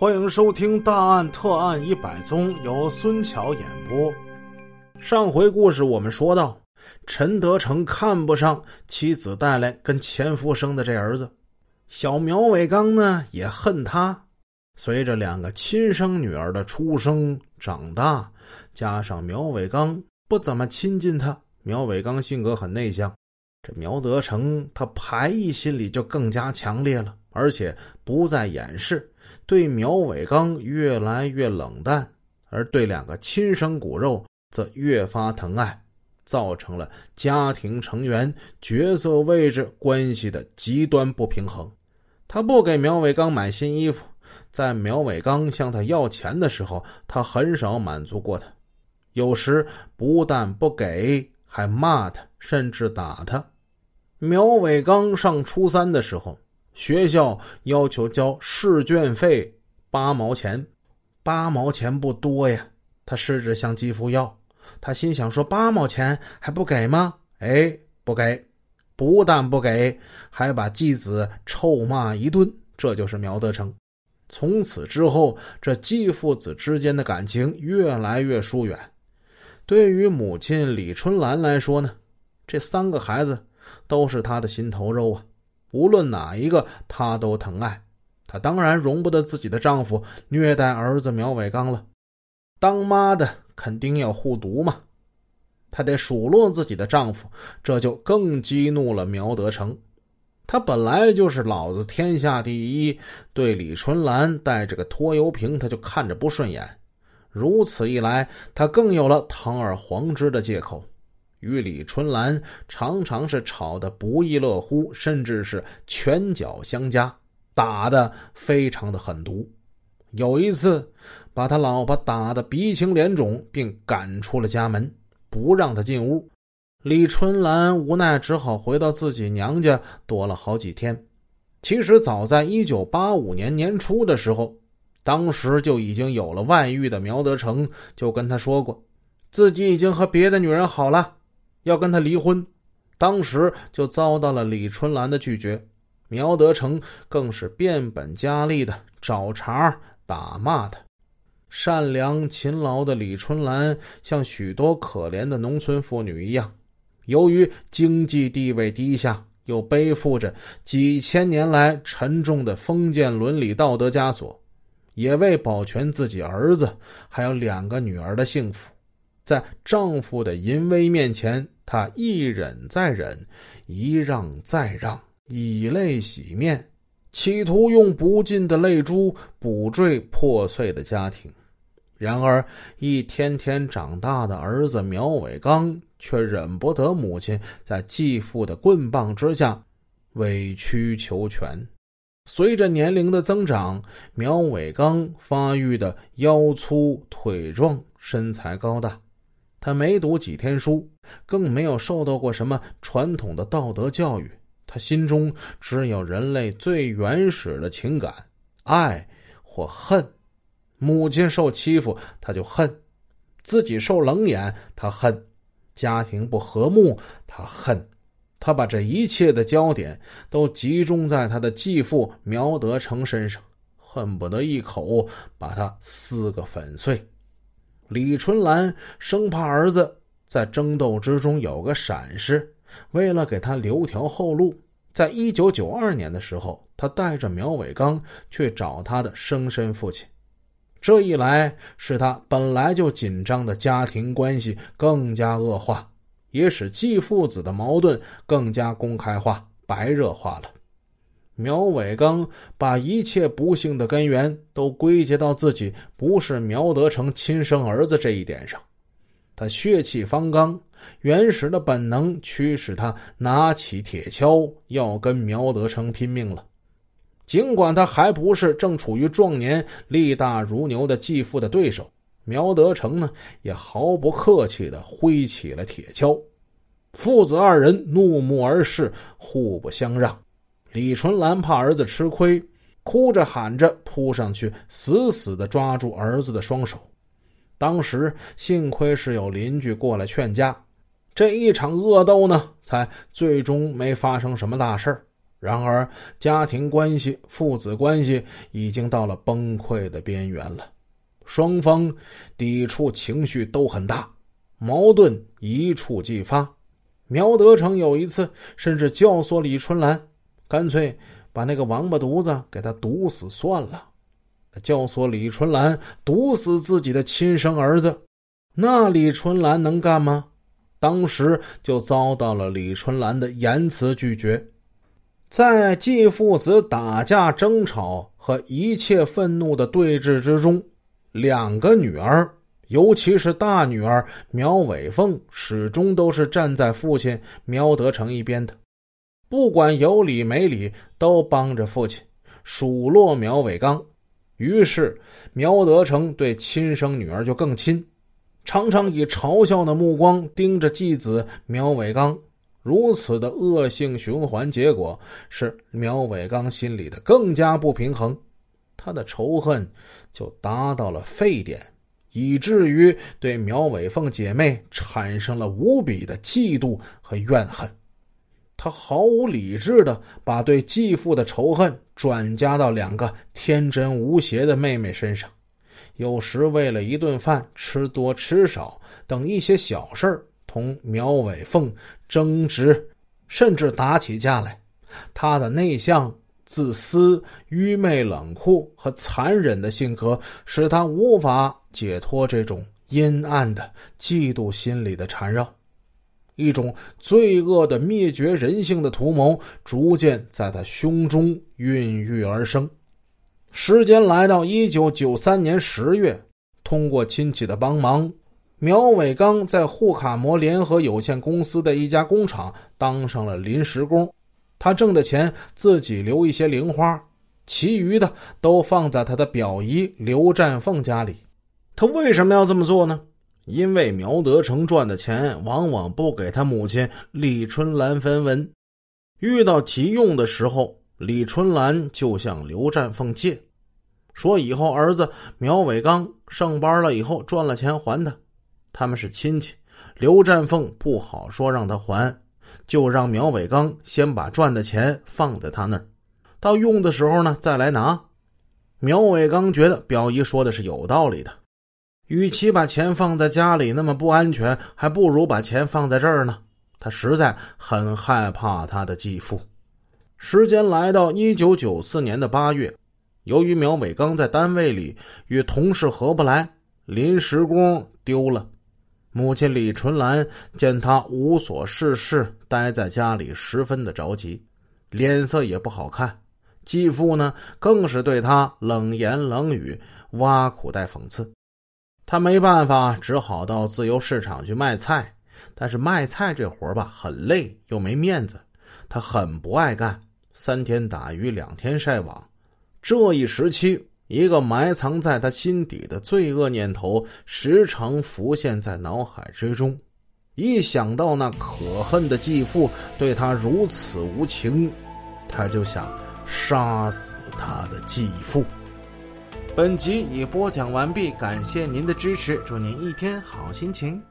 欢迎收听《大案特案一百宗》，由孙桥演播。上回故事我们说到，陈德成看不上妻子带来跟前夫生的这儿子，小苗伟刚呢也恨他。随着两个亲生女儿的出生长大，加上苗伟刚不怎么亲近他，苗伟刚性格很内向，这苗德成他排异心理就更加强烈了，而且不再掩饰。对苗伟刚越来越冷淡，而对两个亲生骨肉则越发疼爱，造成了家庭成员角色位置关系的极端不平衡。他不给苗伟刚买新衣服，在苗伟刚向他要钱的时候，他很少满足过他。有时不但不给，还骂他，甚至打他。苗伟刚上初三的时候。学校要求交试卷费八毛钱，八毛钱不多呀。他试着向继父要，他心想说：“八毛钱还不给吗？”哎，不给，不但不给，还把继子臭骂一顿。这就是苗德成。从此之后，这继父子之间的感情越来越疏远。对于母亲李春兰来说呢，这三个孩子都是他的心头肉啊。无论哪一个，她都疼爱。她当然容不得自己的丈夫虐待儿子苗伟刚了。当妈的肯定要护犊嘛，她得数落自己的丈夫，这就更激怒了苗德成。他本来就是老子天下第一，对李春兰带着个拖油瓶，他就看着不顺眼。如此一来，他更有了堂而皇之的借口。与李春兰常常是吵得不亦乐乎，甚至是拳脚相加，打得非常的狠毒。有一次，把他老婆打得鼻青脸肿，并赶出了家门，不让他进屋。李春兰无奈，只好回到自己娘家躲了好几天。其实，早在一九八五年年初的时候，当时就已经有了外遇的苗德成就跟他说过，自己已经和别的女人好了。要跟他离婚，当时就遭到了李春兰的拒绝。苗德成更是变本加厉的找茬打骂他。善良勤劳的李春兰像许多可怜的农村妇女一样，由于经济地位低下，又背负着几千年来沉重的封建伦理道德枷锁，也为保全自己儿子还有两个女儿的幸福。在丈夫的淫威面前，她一忍再忍，一让再让，以泪洗面，企图用不尽的泪珠补缀破碎的家庭。然而，一天天长大的儿子苗伟刚却忍不得母亲在继父的棍棒之下委曲求全。随着年龄的增长，苗伟刚发育的腰粗腿壮，身材高大。他没读几天书，更没有受到过什么传统的道德教育。他心中只有人类最原始的情感：爱或恨。母亲受欺负，他就恨；自己受冷眼，他恨；家庭不和睦，他恨。他把这一切的焦点都集中在他的继父苗德成身上，恨不得一口把他撕个粉碎。李春兰生怕儿子在争斗之中有个闪失，为了给他留条后路，在一九九二年的时候，他带着苗伟刚去找他的生身父亲。这一来，使他本来就紧张的家庭关系更加恶化，也使继父子的矛盾更加公开化、白热化了。苗伟刚把一切不幸的根源都归结到自己不是苗德成亲生儿子这一点上，他血气方刚，原始的本能驱使他拿起铁锹要跟苗德成拼命了。尽管他还不是正处于壮年、力大如牛的继父的对手，苗德成呢也毫不客气的挥起了铁锹，父子二人怒目而视，互不相让。李春兰怕儿子吃亏，哭着喊着扑上去，死死的抓住儿子的双手。当时幸亏是有邻居过来劝架，这一场恶斗呢，才最终没发生什么大事然而家庭关系、父子关系已经到了崩溃的边缘了，双方抵触情绪都很大，矛盾一触即发。苗德成有一次甚至教唆李春兰，干脆把那个王八犊子给他毒死算了。教唆李春兰毒死自己的亲生儿子，那李春兰能干吗？当时就遭到了李春兰的严词拒绝。在继父子打架争吵和一切愤怒的对峙之中，两个女儿，尤其是大女儿苗伟凤，始终都是站在父亲苗德成一边的，不管有理没理，都帮着父亲数落苗伟刚。于是，苗德成对亲生女儿就更亲，常常以嘲笑的目光盯着继子苗伟刚。如此的恶性循环，结果是苗伟刚心里的更加不平衡，他的仇恨就达到了沸点，以至于对苗伟凤姐妹产生了无比的嫉妒和怨恨。他毫无理智的把对继父的仇恨转嫁到两个天真无邪的妹妹身上，有时为了一顿饭吃多吃少等一些小事同苗伟凤争执，甚至打起架来。他的内向、自私、愚昧、冷酷和残忍的性格，使他无法解脱这种阴暗的嫉妒心理的缠绕。一种罪恶的灭绝人性的图谋逐渐在他胸中孕育而生。时间来到一九九三年十月，通过亲戚的帮忙，苗伟刚在沪卡摩联合有限公司的一家工厂当上了临时工。他挣的钱自己留一些零花，其余的都放在他的表姨刘占凤家里。他为什么要这么做呢？因为苗德成赚的钱往往不给他母亲李春兰分文，遇到急用的时候，李春兰就向刘占凤借，说以后儿子苗伟刚上班了以后赚了钱还他。他们是亲戚，刘占凤不好说让他还，就让苗伟刚先把赚的钱放在他那儿，到用的时候呢再来拿。苗伟刚觉得表姨说的是有道理的。与其把钱放在家里那么不安全，还不如把钱放在这儿呢。他实在很害怕他的继父。时间来到一九九四年的八月，由于苗伟刚在单位里与同事合不来，临时工丢了。母亲李纯兰见他无所事事，待在家里，十分的着急，脸色也不好看。继父呢，更是对他冷言冷语，挖苦带讽刺。他没办法，只好到自由市场去卖菜。但是卖菜这活吧，很累又没面子，他很不爱干。三天打鱼两天晒网，这一时期，一个埋藏在他心底的罪恶念头时常浮现在脑海之中。一想到那可恨的继父对他如此无情，他就想杀死他的继父。本集已播讲完毕，感谢您的支持，祝您一天好心情。